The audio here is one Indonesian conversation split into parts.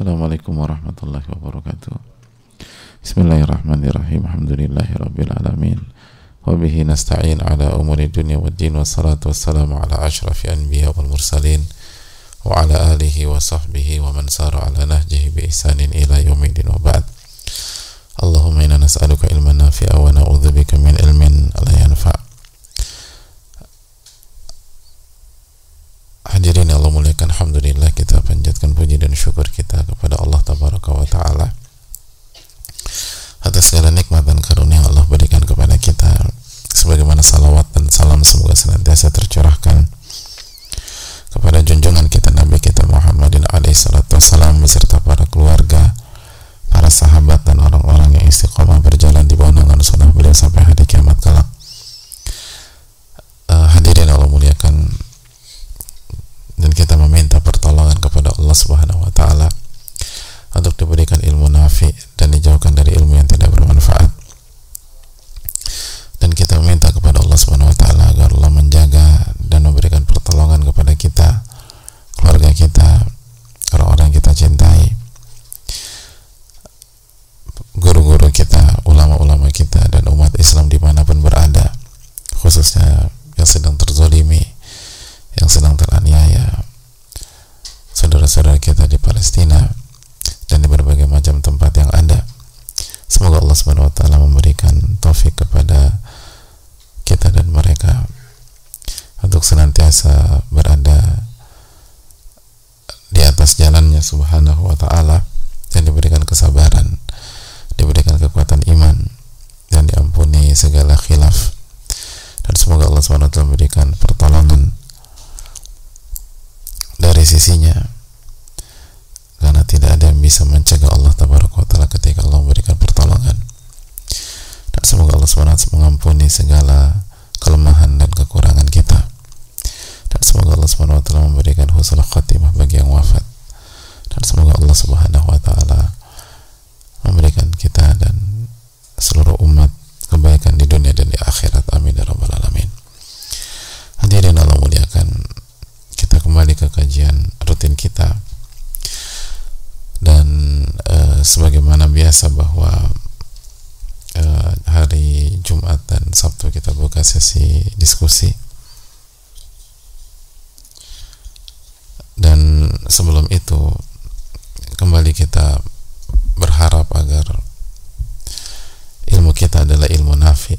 Assalamualaikum warahmatullahi wabarakatuh. Bismillahirrahmanirrahim. Alhamdulillahi rabbil alamin. Wabihi nasta'in ala umuri dunia wa din. Wassalatu wassalamu ala ashrafi anbiya wal mursalin. Wa ala alihi wa sahbihi wa man sara ala nahjihi bi ihsanin ila yawmidin wa ba'd. Allahumma inna nas'aluka ilman nafi'a wa na'udzubika min ilmin la yanfa' Hadirin Allah muliakan Alhamdulillah kita panjatkan puji dan syukur kita kepada Allah Tabaraka wa Ta'ala atas segala nikmat dan karunia Allah berikan kepada kita. Sebagaimana salawat dan salam semoga senantiasa tercurahkan kepada junjungan kita Nabi kita Muhammadin alaihi salatu wassalam beserta para keluarga para sahabat dan orang-orang yang istiqomah berjalan di bawah naungan sunnah beliau sampai hari kiamat kelak uh, hadirin Allah muliakan dan kita meminta pertolongan kepada Allah Subhanahu wa taala untuk diberikan dan dijauhkan dari ilmu yang tidak bermanfaat. Dan kita meminta kepada Allah Subhanahu wa taala agar Allah menjaga dan memberikan pertolongan kepada kita, keluarga kita, orang-orang kita cintai, guru-guru kita, ulama-ulama kita dan umat Islam di mana pun berada, khususnya yang sedang terzolimi, yang sedang teraniaya saudara-saudara kita di Palestina dan di berbagai macam tempat semoga Allah Subhanahu wa taala memberikan taufik kepada kita dan mereka untuk senantiasa berada di atas jalannya Subhanahu wa taala dan diberikan kesabaran diberikan kekuatan iman dan diampuni segala khilaf. Dan semoga Allah SWT memberikan pertolongan dari sisinya karena tidak ada yang bisa mencegah Allah taala ketika Allah memberikan pertolongan. Dan semoga Allah SWT mengampuni segala kelemahan dan kekurangan kita. Dan semoga Allah SWT memberikan husnul khatimah bagi yang wafat. Dan semoga Allah Subhanahu wa memberikan kita dan seluruh umat kebaikan di dunia dan di akhirat amin ya rabbal alamin hadirin Allah muliakan kita kembali ke kajian rutin kita dan e, sebagaimana biasa bahwa e, hari Jumat dan Sabtu kita buka sesi diskusi. Dan sebelum itu kembali kita berharap agar ilmu kita adalah ilmu nafi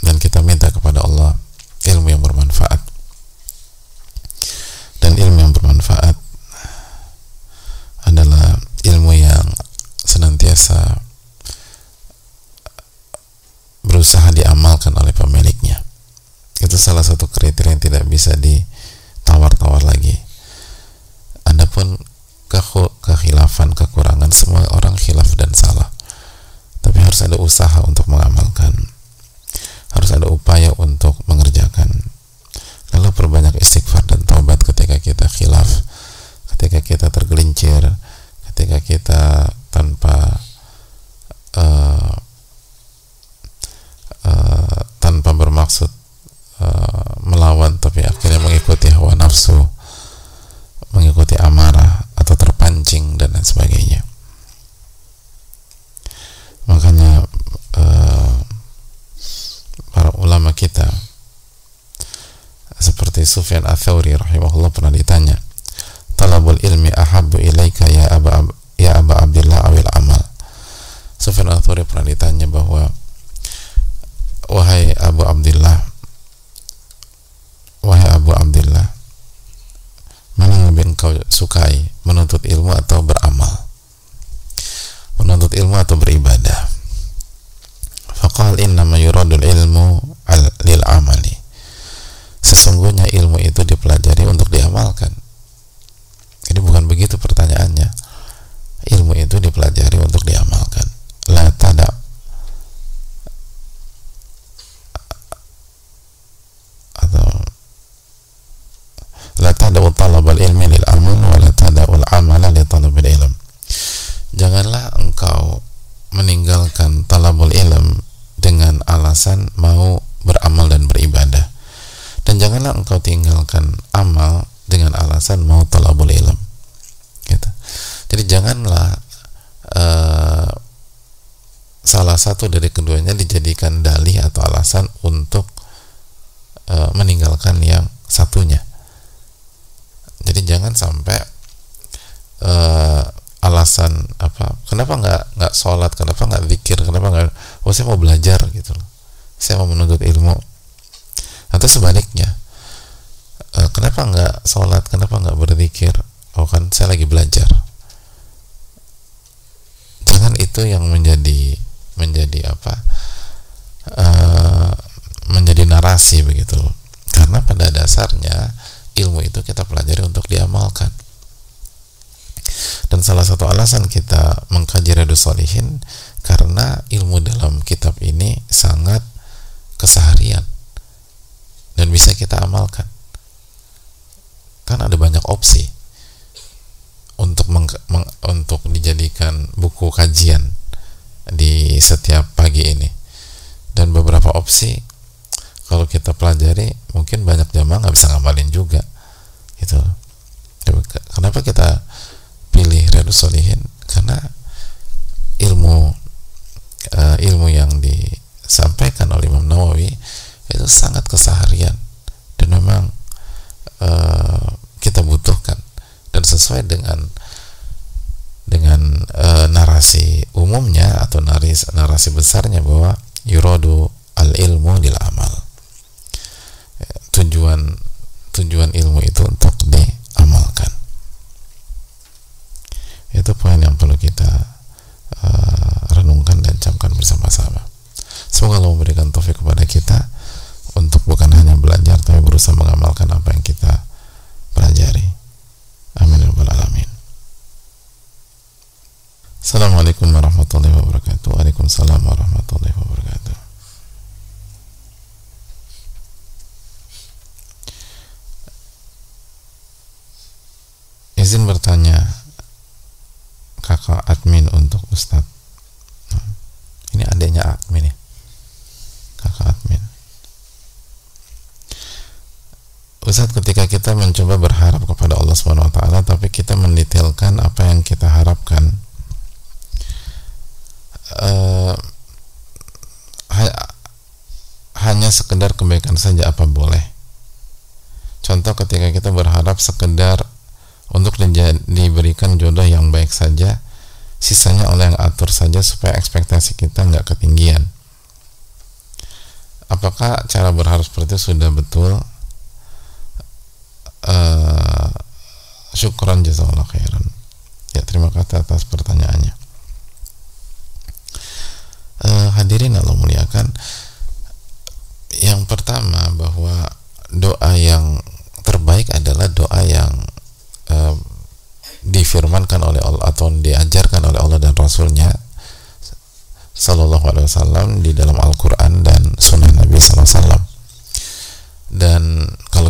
dan kita minta kepada Allah ilmu yang bermanfaat. Dan ilmu yang bermanfaat adalah ilmu yang senantiasa berusaha diamalkan oleh pemiliknya itu salah satu kriteria yang tidak bisa ditawar-tawar lagi. Adapun kekhilafan kekurangan semua orang khilaf dan salah. Tapi harus ada usaha untuk mengamalkan. Harus ada upaya untuk mengerjakan. Lalu perbanyak istighfar dan taubat ketika kita khilaf ketika kita tergelincir ketika kita tanpa uh, uh, tanpa bermaksud dan sebagainya. Makanya uh, para ulama kita seperti Sufyan Ats-Tsauri rahimahullah pernah ditanya talabul ilmi ahabbu ilaika ya aba ya aba Abdullah awil amal? Sufyan Ats-Tsauri pernah ditanya bahwa wahai Abu Abdullah wahai Abu Abdullah engkau sukai menuntut ilmu atau beramal. Menuntut ilmu atau beribadah. Faqal innama yuradul ilmu al lil amali. Sesungguhnya ilmu itu dipelajari untuk diamalkan. Jadi bukan begitu pertanyaannya. Ilmu itu dipelajari untuk diamalkan la tada atau la tada'u talabal ilmi lil amal wa la tada'u amala li talabil ilm janganlah engkau meninggalkan talabul ilm dengan alasan mau beramal dan beribadah dan janganlah engkau tinggalkan amal dengan alasan mau talabul ilm. Gitu. jadi janganlah uh, salah satu dari keduanya dijadikan dalih atau alasan untuk uh, meninggalkan yang satunya. Jadi jangan sampai uh, alasan apa kenapa nggak nggak sholat kenapa nggak zikir kenapa nggak oh saya mau belajar gitu saya mau menuntut ilmu. Atau sebaliknya uh, kenapa nggak sholat? Kenapa nggak berzikir? Oh kan saya lagi belajar. Jangan itu yang menjadi menjadi apa? Uh, menjadi narasi begitu. Karena pada dasarnya ilmu itu kita pelajari untuk diamalkan. Dan salah satu alasan kita mengkaji Riyadus Salihin karena ilmu dalam kitab ini sangat keseharian dan bisa kita amalkan kan ada banyak opsi untuk meng, meng, untuk dijadikan buku kajian di setiap pagi ini. Dan beberapa opsi kalau kita pelajari mungkin banyak jamaah nggak bisa ngamalin juga gitu. Kenapa kita pilih Riyadus Solihin karena ilmu uh, ilmu yang disampaikan oleh Imam Nawawi itu sangat keseharian dan memang uh, kita butuhkan dan sesuai dengan dengan uh, narasi umumnya atau narasi, narasi besarnya bahwa yuradu al ilmu lil amal. Tujuan tujuan ilmu itu untuk diamalkan. Itu poin yang perlu kita uh, renungkan dan camkan bersama-sama. Semoga Allah memberikan taufik kepada kita untuk bukan hanya belajar tapi berusaha mengamalkan apa yang kita pelajari amin ya alamin. Assalamualaikum warahmatullahi wabarakatuh. Waalaikumsalam warahmatullahi wabarakatuh. Izin bertanya kakak admin untuk Ustadz nah, ini adanya admin ya kakak admin Ustadz ketika kita mencoba berharap kepada Allah Subhanahu Wa Taala tapi kita mendetailkan apa yang kita harapkan. Uh, ha hanya sekedar kebaikan saja apa boleh. Contoh ketika kita berharap sekedar untuk diberikan jodoh yang baik saja sisanya oleh yang atur saja supaya ekspektasi kita nggak ketinggian. Apakah cara berharap seperti itu sudah betul uh, syukran jazakallah khairan. Ya terima kasih atas pertanyaannya. Uh, hadirin Allah muliakan. Yang pertama bahwa doa yang terbaik adalah doa yang uh, difirmankan oleh Allah atau diajarkan oleh Allah dan Rasulnya Sallallahu Alaihi Wasallam di dalam Al-Quran dan Sunnah Nabi Sallallahu Alaihi Wasallam. Dan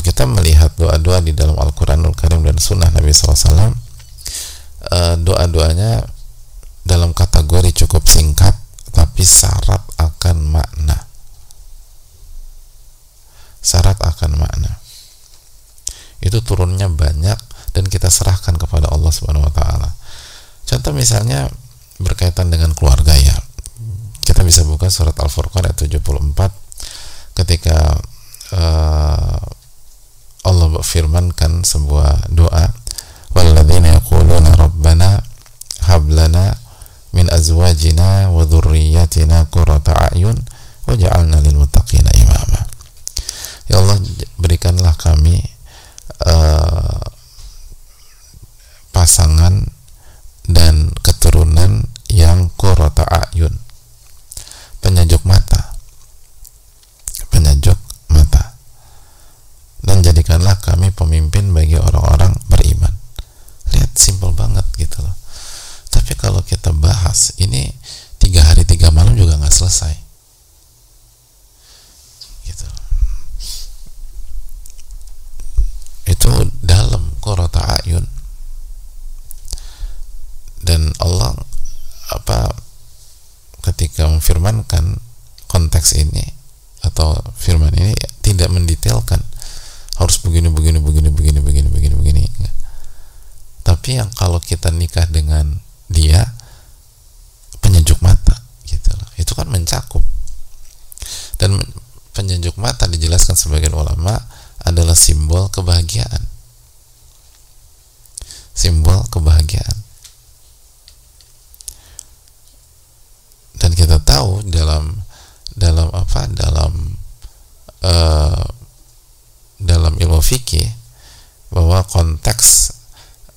kita melihat doa-doa di dalam Al-Quranul Karim dan Sunnah Nabi Wasallam uh, doa-doanya dalam kategori cukup singkat tapi syarat akan makna syarat akan makna itu turunnya banyak dan kita serahkan kepada Allah Subhanahu wa taala. Contoh misalnya berkaitan dengan keluarga ya. Kita bisa buka surat Al-Furqan ayat 74 ketika uh, Allah berfirmankan sebuah doa walladzina yaquluna rabbana hab lana min azwajina wa dhurriyyatina qurrata a'yun waj'alna lil muttaqina imama. Ya Allah berikanlah kami uh, pasangan dan keturunan yang kurota ayun penyajuk mata penyajuk mata dan jadikanlah kami pemimpin bagi orang-orang beriman. Lihat simpel banget gitu loh. Tapi kalau kita bahas ini tiga hari tiga malam juga nggak selesai. Gitu. Itu dalam korota ayun. Dan Allah apa ketika memfirmankan konteks ini atau firman ini tidak mendetailkan harus begini begini begini begini begini begini begini. Tapi yang kalau kita nikah dengan dia penyejuk mata gitu loh itu kan mencakup. Dan penyejuk mata dijelaskan sebagian ulama adalah simbol kebahagiaan. Simbol kebahagiaan. Dan kita tahu dalam dalam apa dalam uh, dalam ilmu fikih bahwa konteks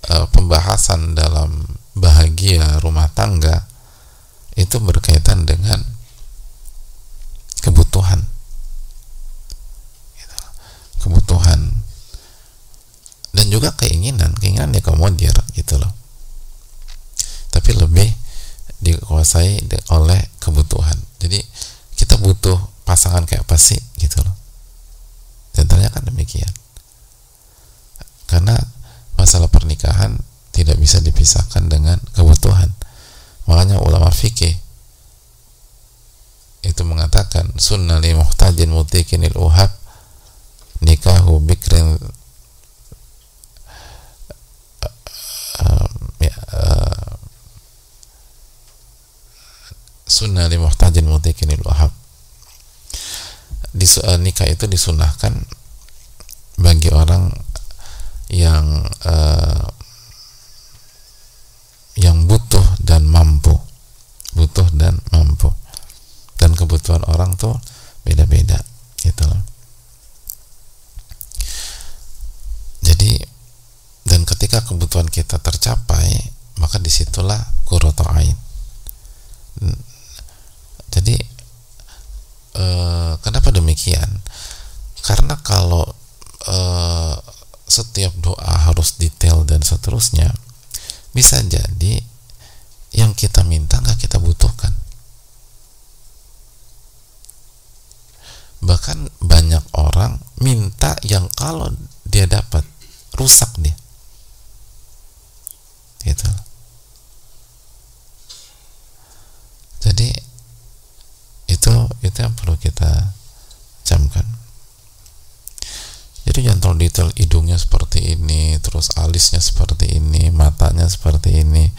uh, pembahasan dalam bahagia rumah tangga itu berkaitan dengan kebutuhan. Gitu. kebutuhan dan juga keinginan keinginan dikomodir gitu loh. Tapi lebih dikuasai oleh kebutuhan. Jadi kita butuh pasangan kayak apa sih gitu loh ternyata kan demikian. Karena masalah pernikahan tidak bisa dipisahkan dengan kebutuhan. Makanya ulama fikih itu mengatakan sunnah li muhtajin mutikinil uhab nikahu bikrin uh, ya, uh, sunnah li muhtajin mutikinil uhab di uh, nikah itu disunahkan bagi orang yang uh, yang butuh dan mampu. Butuh dan mampu. Dan kebutuhan orang tuh beda-beda gitu loh. Jadi dan ketika kebutuhan kita tercapai maka di situlah kuroto'ain jadi eh, demikian. Karena kalau eh, setiap doa harus detail dan seterusnya bisa jadi yang kita minta nggak kita butuhkan. Bahkan banyak orang minta yang kalau dia dapat rusak dia. Gitu jadi itu itu yang perlu kita camkan jadi jangan terlalu detail hidungnya seperti ini terus alisnya seperti ini matanya seperti ini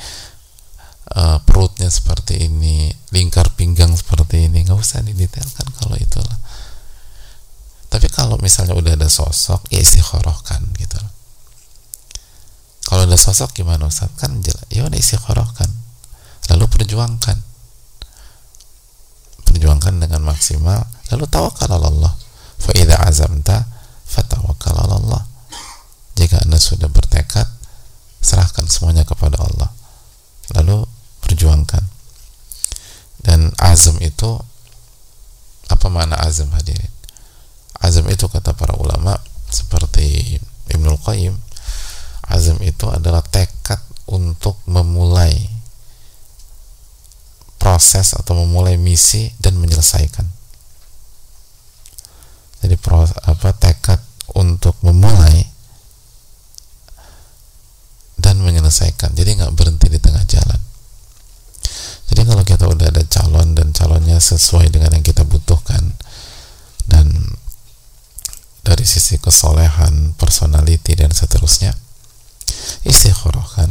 uh, perutnya seperti ini lingkar pinggang seperti ini. Nggak usah didetailkan kalau itulah. Tapi kalau misalnya udah ada sosok ya istikharahkan gitu. Kalau ada sosok gimana Ustaz kan jelas ya udah istikharahkan lalu perjuangkan. Perjuangkan dengan maksimal lalu tawakal Allah. Fa idza azamta fatawakal Allah. Jika anda sudah bertekad serahkan semuanya kepada Allah lalu perjuangkan dan azam itu apa makna azam hadirin. Azam itu kata para ulama seperti Ibnul Qayyim azam itu adalah tekad untuk memulai proses atau memulai misi dan menyelesaikan. Jadi pro, apa tekad untuk memulai dan menyelesaikan. Jadi nggak berhenti di tengah jalan. Jadi kalau kita udah ada calon dan calonnya sesuai dengan yang kita butuhkan. Dan dari sisi kesolehan, personality dan seterusnya istikharahkan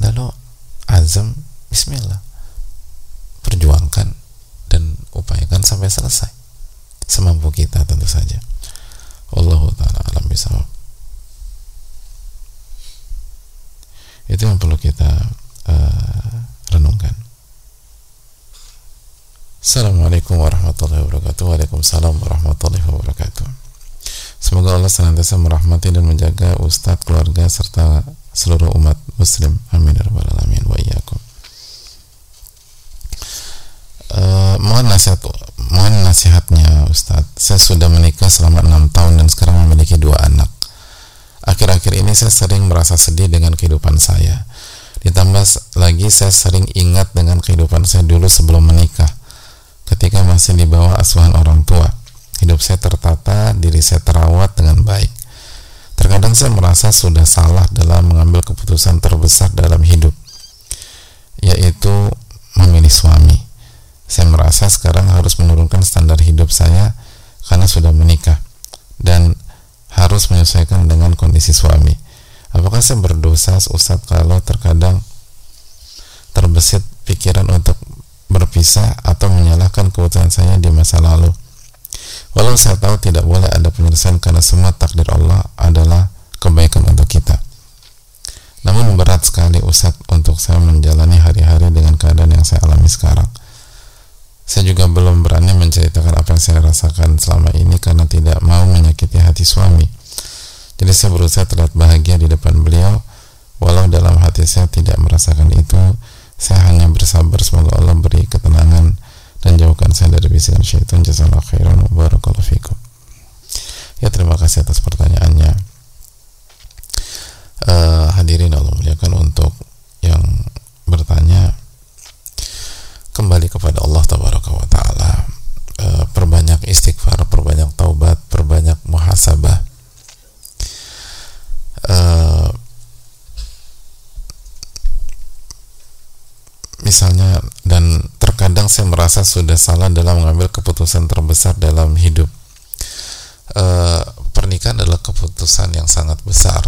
lalu azam bismillah perjuangkan dan upayakan sampai selesai. Semampu kita tentu saja. Allah taala alam bisawab. Itu yang perlu kita uh, renungkan Assalamualaikum warahmatullahi wabarakatuh. Waalaikumsalam warahmatullahi wabarakatuh. Semoga Allah senantiasa merahmati dan menjaga Ustadz, keluarga, serta seluruh umat muslim. Amin ya Alamin. Wa iyyakum. Uh, mohon nasihat mohon nasihatnya Ustadz saya sudah menikah selama enam tahun dan sekarang memiliki dua anak. Akhir-akhir ini saya sering merasa sedih dengan kehidupan saya. Ditambah lagi saya sering ingat dengan kehidupan saya dulu sebelum menikah masih di bawah asuhan orang tua. Hidup saya tertata diri saya terawat dengan baik. Terkadang saya merasa sudah salah dalam mengambil keputusan terbesar dalam hidup yaitu memilih suami. Saya merasa sekarang harus menurunkan standar hidup saya karena sudah menikah dan harus menyesuaikan dengan kondisi suami. Apakah saya berdosa Ustadz kalau terkadang terbesit pikiran untuk berpisah atau menyalahkan keputusan saya di masa lalu. Walau saya tahu tidak boleh ada penyelesaian karena semua takdir Allah adalah kebaikan untuk kita. Namun berat sekali Ustadz untuk saya menjalani hari-hari dengan keadaan yang saya alami sekarang. Saya juga belum berani menceritakan apa yang saya rasakan selama ini karena tidak mau menyakiti hati suami. Jadi saya berusaha terlihat bahagia di depan beliau walau dalam hati saya tidak merasakan itu saya hanya bersabar semoga Allah beri ketenangan dan jauhkan saya dari bisikan syaitan. Jazakallahu khairan wa barakallahu fikum. Ya terima kasih atas pertanyaannya. Uh, hadirin Allah muliakan untuk yang bertanya. Kembali kepada Allah tabaraka wa taala. Uh, perbanyak istighfar perbanyak taubat perbanyak muhasabah. Uh, misalnya dan terkadang saya merasa sudah salah dalam mengambil keputusan terbesar dalam hidup. E, pernikahan adalah keputusan yang sangat besar.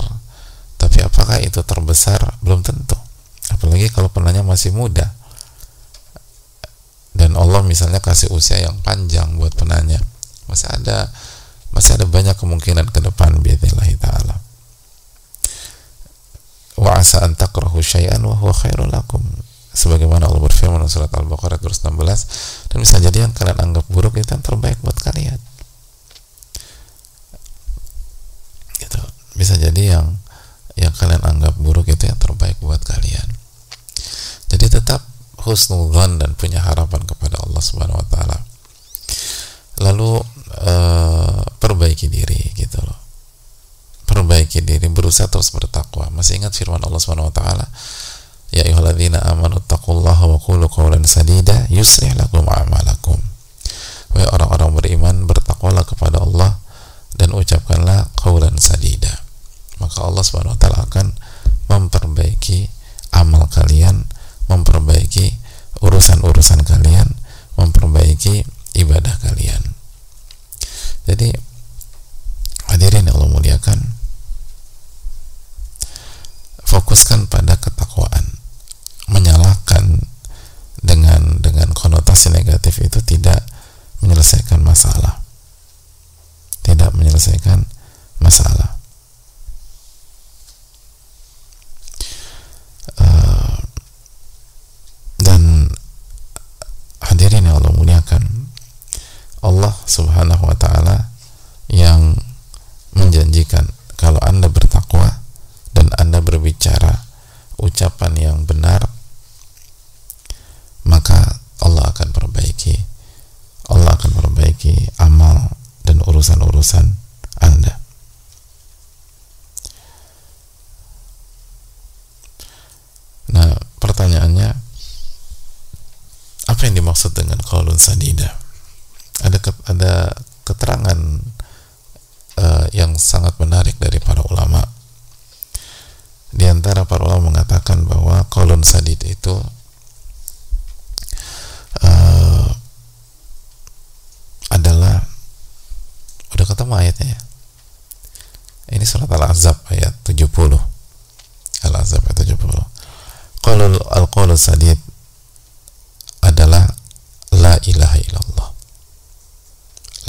Tapi apakah itu terbesar? Belum tentu. Apalagi kalau penanya masih muda. Dan Allah misalnya kasih usia yang panjang buat penanya. Masih ada masih ada banyak kemungkinan ke depan biidznillah taala. Wa asa an takrahu syai'an wa huwa sebagaimana Allah berfirman dalam surat Al-Baqarah 216 dan bisa jadi yang kalian anggap buruk itu yang terbaik buat kalian. Gitu. Bisa jadi yang yang kalian anggap buruk itu yang terbaik buat kalian. Jadi tetap husnudzon dan punya harapan kepada Allah Subhanahu wa taala. Lalu uh, perbaiki diri gitu loh. Perbaiki diri berusaha terus bertakwa. Masih ingat firman Allah Subhanahu wa taala amanu taqullaha wa qulu qawlan sadida yuslih lakum a'malakum. Wahai orang-orang beriman, bertakwalah kepada Allah dan ucapkanlah qawlan sadida. Maka Allah taala akan memperbaiki amal kalian, memperbaiki urusan-urusan kalian, memperbaiki ibadah kalian. Jadi hadirin yang Allah muliakan, fokuskan pada ketakwaan menyalahkan dengan dengan konotasi negatif itu tidak menyelesaikan masalah tidak menyelesaikan masalah uh, dan hadirin yang Allah muliakan. Allah subhanahu wa ta'ala yang menjanjikan kalau anda bertakwa dan anda berbicara ucapan yang benar maka Allah akan perbaiki Allah akan perbaiki amal dan urusan-urusan Anda nah pertanyaannya apa yang dimaksud dengan qaulun sadida ada ada keterangan uh, yang sangat menarik dari para ulama. Di antara para ulama mengatakan bahwa qaulun sadid itu uh, adalah udah ketemu ayatnya ya? Ini surat al-azab ayat 70 al-azab ayat 70 qaulul al-qaulul sadid adalah la ilaha illallah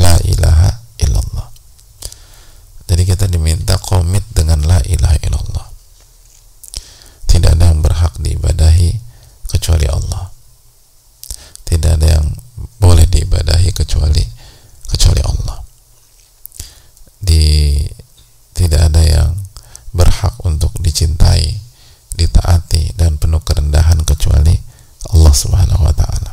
la ilaha illallah jadi kita diminta komit dengan la ilaha illallah tidak ada yang berhak diibadahi kecuali Allah tidak ada yang boleh diibadahi kecuali kecuali Allah di tidak ada yang berhak untuk dicintai ditaati dan penuh kerendahan kecuali Allah Subhanahu wa taala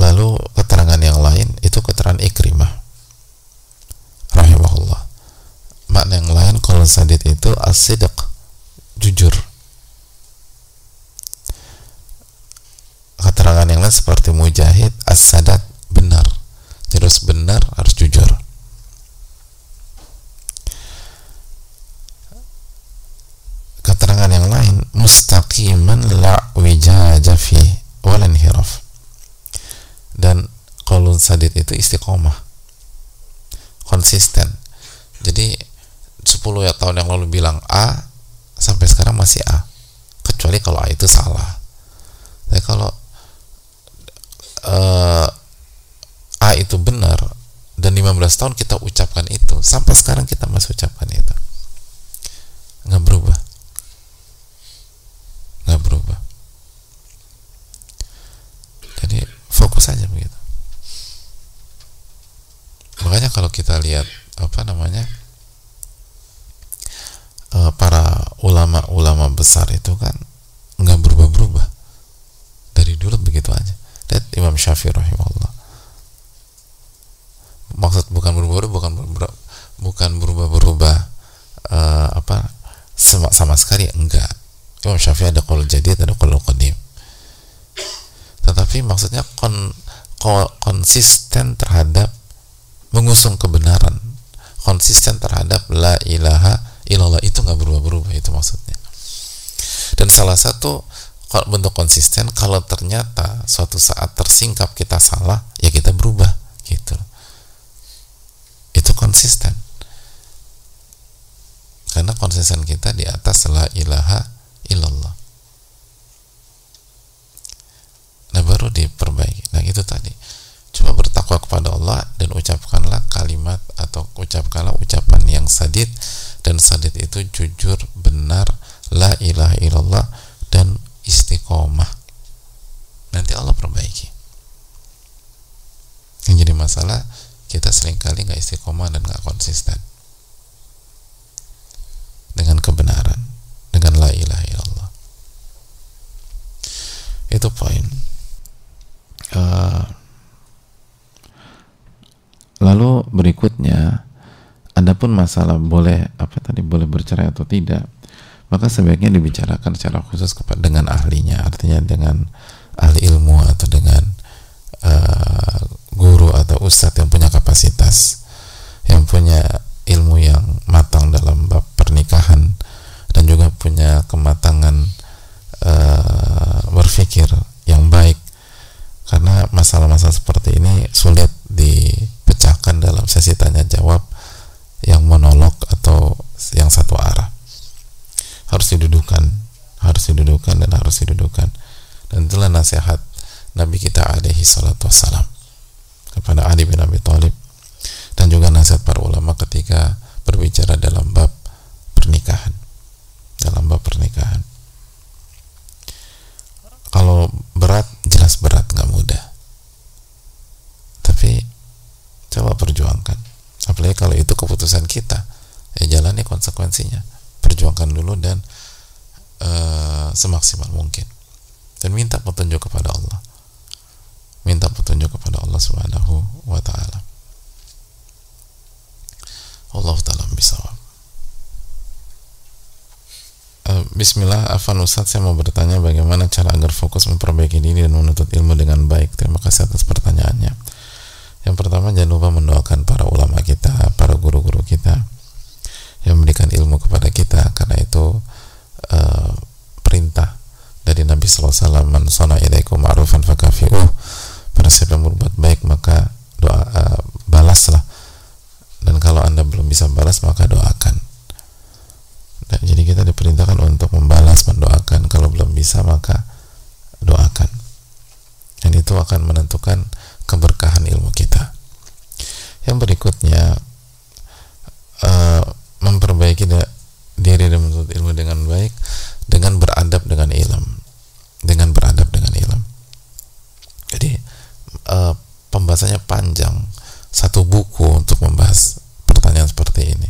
lalu keterangan yang lain itu keterangan Ikrimah rahimahullah makna yang sadid itu asidak jujur. Keterangan yang lain seperti mujahid as-sadat benar. Terus benar harus jujur keterangan yang lain mustaqiman la wijaja fi walan hiraf dan kolun sadid itu istiqomah konsisten jadi 10 ya tahun yang lalu bilang A sampai sekarang masih A. Kecuali kalau A itu salah. Tapi kalau uh, A itu benar dan 15 tahun kita ucapkan itu sampai sekarang kita masih ucapkan itu. Nggak berubah. Nggak berubah. Jadi fokus aja begitu. Makanya kalau kita lihat apa namanya uh, para ulama-ulama besar itu kan nggak berubah-berubah. Dari dulu begitu aja. Lihat Imam Syafi'i rahimahullah. Maksud bukan berubah-ubah bukan berubah bukan berubah-berubah uh, apa sama, sama sekali enggak. Imam Syafi'i ada kalau jadi ada kalau qadim. Tetapi maksudnya kon, konsisten terhadap mengusung kebenaran. Konsisten terhadap la ilaha illallah itu nggak berubah-berubah itu maksudnya. Dan salah satu bentuk konsisten kalau ternyata suatu saat tersingkap kita salah ya kita berubah gitu. Itu konsisten. Karena konsisten kita di atas la ilaha illallah. Nah baru diperbaiki. Nah itu tadi cuma bertakwa kepada Allah dan ucapkanlah kalimat atau ucapkanlah ucapan yang sadid. Dan sadid itu jujur benar la ilaha illallah dan istiqomah. Nanti Allah perbaiki. Yang jadi masalah kita sering kali nggak istiqomah dan nggak konsisten. Dengan kebenaran dengan la ilaha illallah. Itu poin. Uh, lalu berikutnya adapun masalah boleh apa tadi boleh bercerai atau tidak maka sebaiknya dibicarakan secara khusus kepada dengan ahlinya artinya dengan ahli ilmu atau dengan uh, guru atau ustadz yang punya kapasitas yang punya ilmu yang matang dalam bab pernikahan dan juga punya kematangan uh, berpikir yang baik. Karena masalah-masalah seperti ini sulit dalam sesi tanya jawab yang monolog atau yang satu arah. Harus didudukan harus didudukan dan harus didudukan. Dan itulah nasihat Nabi kita alaihi salatu wassalam kepada Ali bin Abi Thalib. Dan juga nasihat para ulama ketika berbicara dalam bab pernikahan dalam bab pernikahan kalau berat jelas berat nggak mudah tapi coba perjuangkan apalagi kalau itu keputusan kita ya jalani konsekuensinya perjuangkan dulu dan uh, semaksimal mungkin. Dan minta petunjuk kepada Allah. Minta petunjuk kepada Allah Subhanahu wa taala. Allah taala bisa uh, Bismillah Afan Ustaz saya mau bertanya bagaimana cara agar fokus memperbaiki diri dan menuntut ilmu dengan baik. Terima kasih atas pertanyaannya. Yang pertama jangan lupa mendoakan para ulama kita para guru-guru kita yang memberikan ilmu kepada kita karena itu uh, perintah Wasallam man sana ilaikum ma'rufan fakafi'uh. Pada siapa yang berbuat baik maka doa uh, balaslah. Dan kalau anda belum bisa balas maka doakan. Dan jadi kita diperintahkan untuk membalas mendoakan. Kalau belum bisa maka doakan. Dan itu akan menentukan keberkahan ilmu kita yang berikutnya uh, memperbaiki diri dan menuntut ilmu dengan baik dengan beradab dengan ilmu dengan beradab dengan ilmu jadi uh, pembahasannya panjang satu buku untuk membahas pertanyaan seperti ini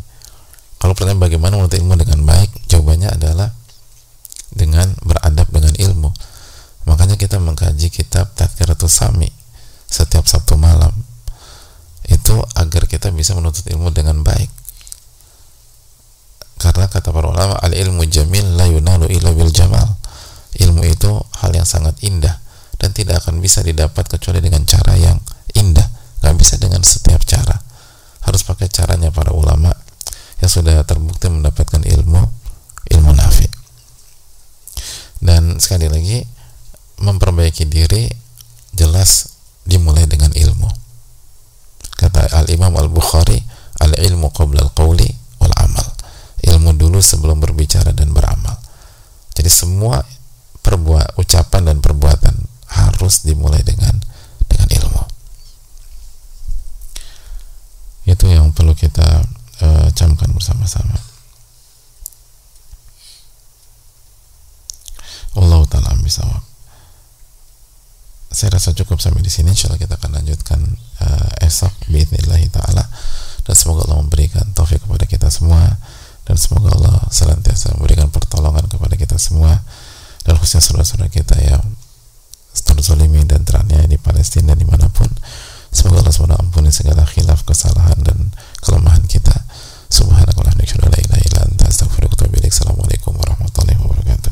kalau pertanyaan bagaimana menuntut ilmu dengan baik jawabannya adalah dengan beradab dengan ilmu makanya kita mengkaji kitab Sami setiap Sabtu malam. Itu agar kita bisa menuntut ilmu dengan baik. Karena kata para ulama al ilmu jamil la yunalu illa bil jamal. Ilmu itu hal yang sangat indah dan tidak akan bisa didapat kecuali dengan cara yang indah. Nggak bisa dengan setiap cara. Harus pakai caranya para ulama yang sudah terbukti mendapatkan ilmu ilmu nafi. Dan sekali lagi memperbaiki diri jelas dimulai dengan ilmu. Kata al imam al bukhari al ilmu qabla al qawli wal amal. Ilmu dulu sebelum berbicara dan beramal. Jadi semua perbuat ucapan dan perbuatan harus dimulai dengan dengan ilmu. Itu yang perlu kita uh, camkan bersama-sama. Allah taala bisawab saya rasa cukup sampai di sini. Insyaallah kita akan lanjutkan uh, esok Bismillahirrahmanirrahim. taala. Dan semoga Allah memberikan taufik kepada kita semua. Dan semoga Allah senantiasa memberikan pertolongan kepada kita semua. Dan khususnya saudara-saudara kita yang terzolimi dan terannya di Palestina dan di mana pun. Semoga Allah SWT ampuni segala khilaf kesalahan dan kelemahan kita. Subhanakallah wa Assalamualaikum warahmatullahi wabarakatuh.